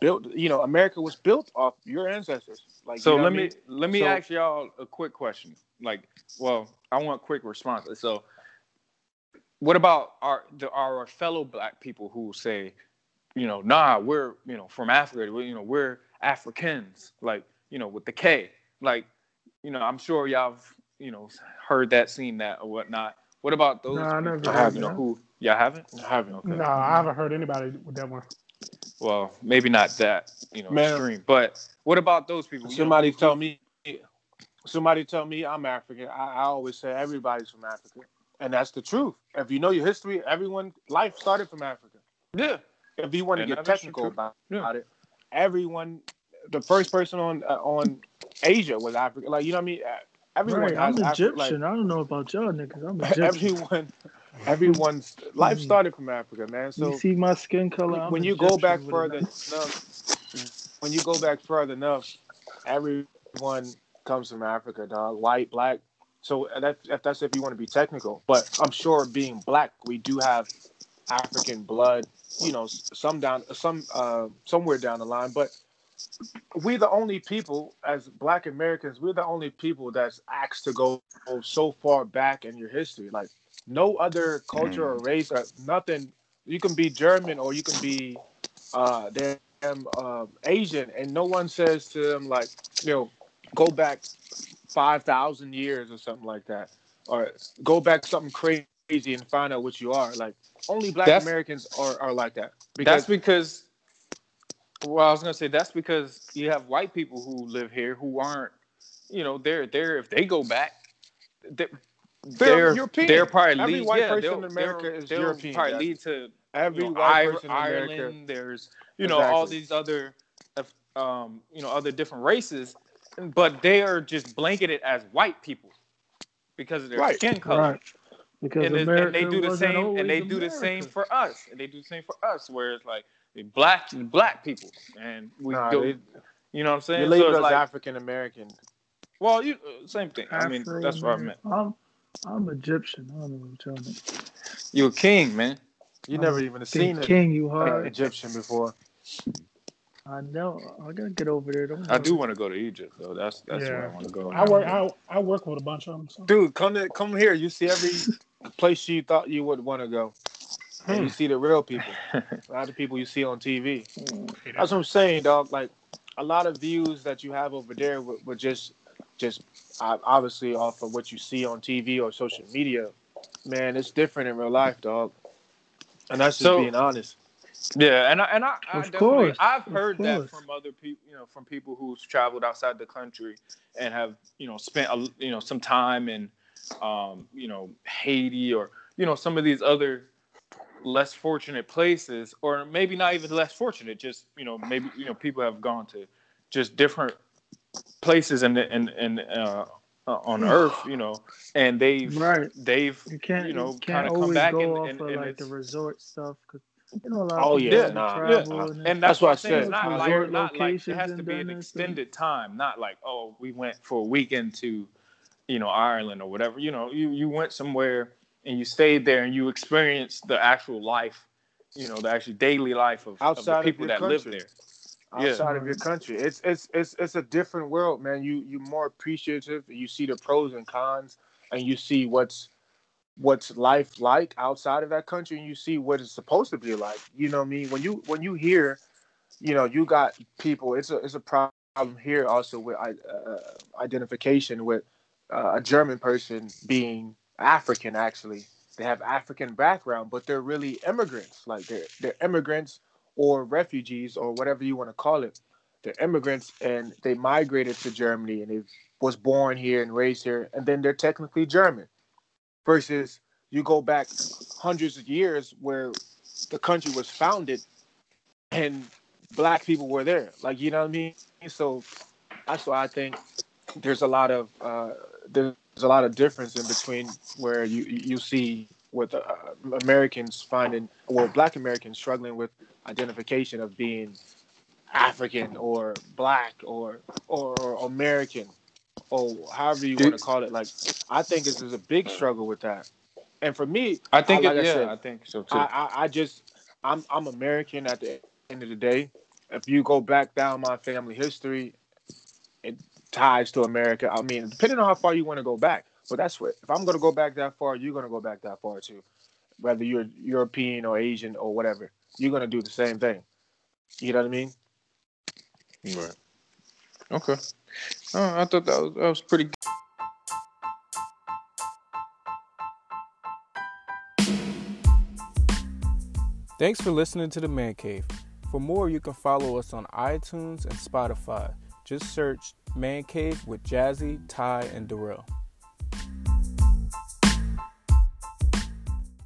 built. You know, America was built off your ancestors. Like, So you know let what I me mean? let me So- ask y'all a quick question. Like, well, I want quick responses. So, what about our the, our fellow black people who say, you know, nah, we're you know from Africa. We, you know, we're Africans. Like, you know, with the K. Like, you know, I'm sure y'all have you know heard that, seen that, or whatnot. What about those? Nah, I people, never I heard you know that. who y'all haven't? I haven't. Okay. No, I haven't heard anybody with that one. Well, maybe not that you know Man. extreme, but what about those people? You know, Somebody who- tell me. Somebody tell me I'm African. I, I always say everybody's from Africa, and that's the truth. If you know your history, everyone life started from Africa. Yeah. If you want to And get technical about, Yeah. about it, everyone, the first person on uh, on Asia was African. Like you know what I mean? Uh, Everyone Right, I'm has Afri- Egyptian. like, I don't know about y'all niggas. I'm Egyptian. everyone, everyone's life started from Africa, man. So you see my skin color. I'm when you go back further enough, when you go back further enough, everyone comes from Africa, dog. White, black. So that, if that's if you want to be technical, but I'm sure being black, we do have African blood. You know, some down, some uh, somewhere down the line, but we're the only people as Black Americans. We're the only people that's asked to go so far back in your history. Like no other culture or race or nothing. You can be German or you can be uh, damn uh, Asian, and no one says to them like, you know, go back five thousand years or something like that, or go back something crazy and find out what you are. Like only Black That's- Americans are, are like that. that's because well i was gonna say that's because you have white people who live here who aren't you know they're they're if they go back they're They're they're, European. they're probably Every lead, white yeah, person in America they'll- is they'll European, Probably yes. lead to every you know, white Ir- person in America. Ireland. There's you know all these other um you know other different races, but they are just blanketed as white people because of their Right. skin color. Right. Because and, it- and they do the same, and they do the same for us, and they do the same for us, where it's like the black black people, and we Nah, go, they- you know what I'm saying? you label So it's like, African American. well, you uh, same thing. I mean, that's what I meant. Afro-American. I'm, I'm Egyptian. I don't know what you're talking about. You a king, man. You I'm never even Big seen King, you an hard. Egyptian before. I know. I gotta get over there. Don't I do want to go to Egypt, though. That's that's where I want to go. I work. I, I work with a bunch of them. So. Dude, come to come here. You see every place you thought you would want to go. And you hmm. see the real people. A lot of people you see on TV. That's what I'm saying, dog. Like a lot of views that you have over there were, were just, just obviously off of what you see on TV or social media. Man, it's different in real life, dog. And that's just So- being honest. Yeah, and I, and I, I of course. I've of heard that from other people, you know, from people who's traveled outside the country and have you know spent a, you know some time in um, you know Haiti or you know some of these other less fortunate places, or maybe not even less fortunate, just you know maybe you know people have gone to just different places in the, in in uh, uh, on Earth, you know, and they've Right. they've You can't. you know kind can't of come always back go and, off and, of and like it's- the resort stuff. 'cause, you know, a lot Oh, of yeah, nah, yeah. and and That's that's what what I I'm said. Not like, not like it has to be an done and extended time. Not like oh, we went for a weekend to, you know, Ireland or whatever. You know, you you went somewhere and you stayed there and you experienced the actual life, you know, the actual daily life of, of the people your that live country. There. Yeah. outside of your country. It's it's it's it's a different world, man. You you're more appreciative. You see the pros and cons, and you see what's what's life like outside of that country, and you see what it's supposed to be like. You know what I mean? When you when you hear, you know, you got people. It's a it's a problem here also with uh, identification with uh, a German person being African. Actually, they have African background, but they're really immigrants. Like they're they're immigrants or refugees or whatever you want to call it. They're immigrants and they migrated to Germany and they was born here and raised here, and then they're technically German. Versus you go back hundreds of years where the country was founded and black people were there. Like you know what I mean? So that's why I think there's a lot of uh, there's a lot of difference in between where you you see with uh, Americans finding well black Americans struggling with identification of being African or black or or, or American or however you want to call it. Like I think this is a big struggle with that. And for me, I think like it, I yeah, said, I think so too. I, I, I just I'm I'm American at the end of the day. If you go back down my family history, it ties to America. I mean, depending on how far you want to go back. But that's what if I'm gonna go back that far, you're gonna go back that far too. Whether you're European or Asian or whatever, you're gonna do the same thing. You know what I mean? right. Okay. Oh, I thought that was that was pretty. Good. Thanks for listening to the Man Cave. For more, you can follow us on iTunes and Spotify. Just search Man Cave with Jazzy, Ty, and Darrell.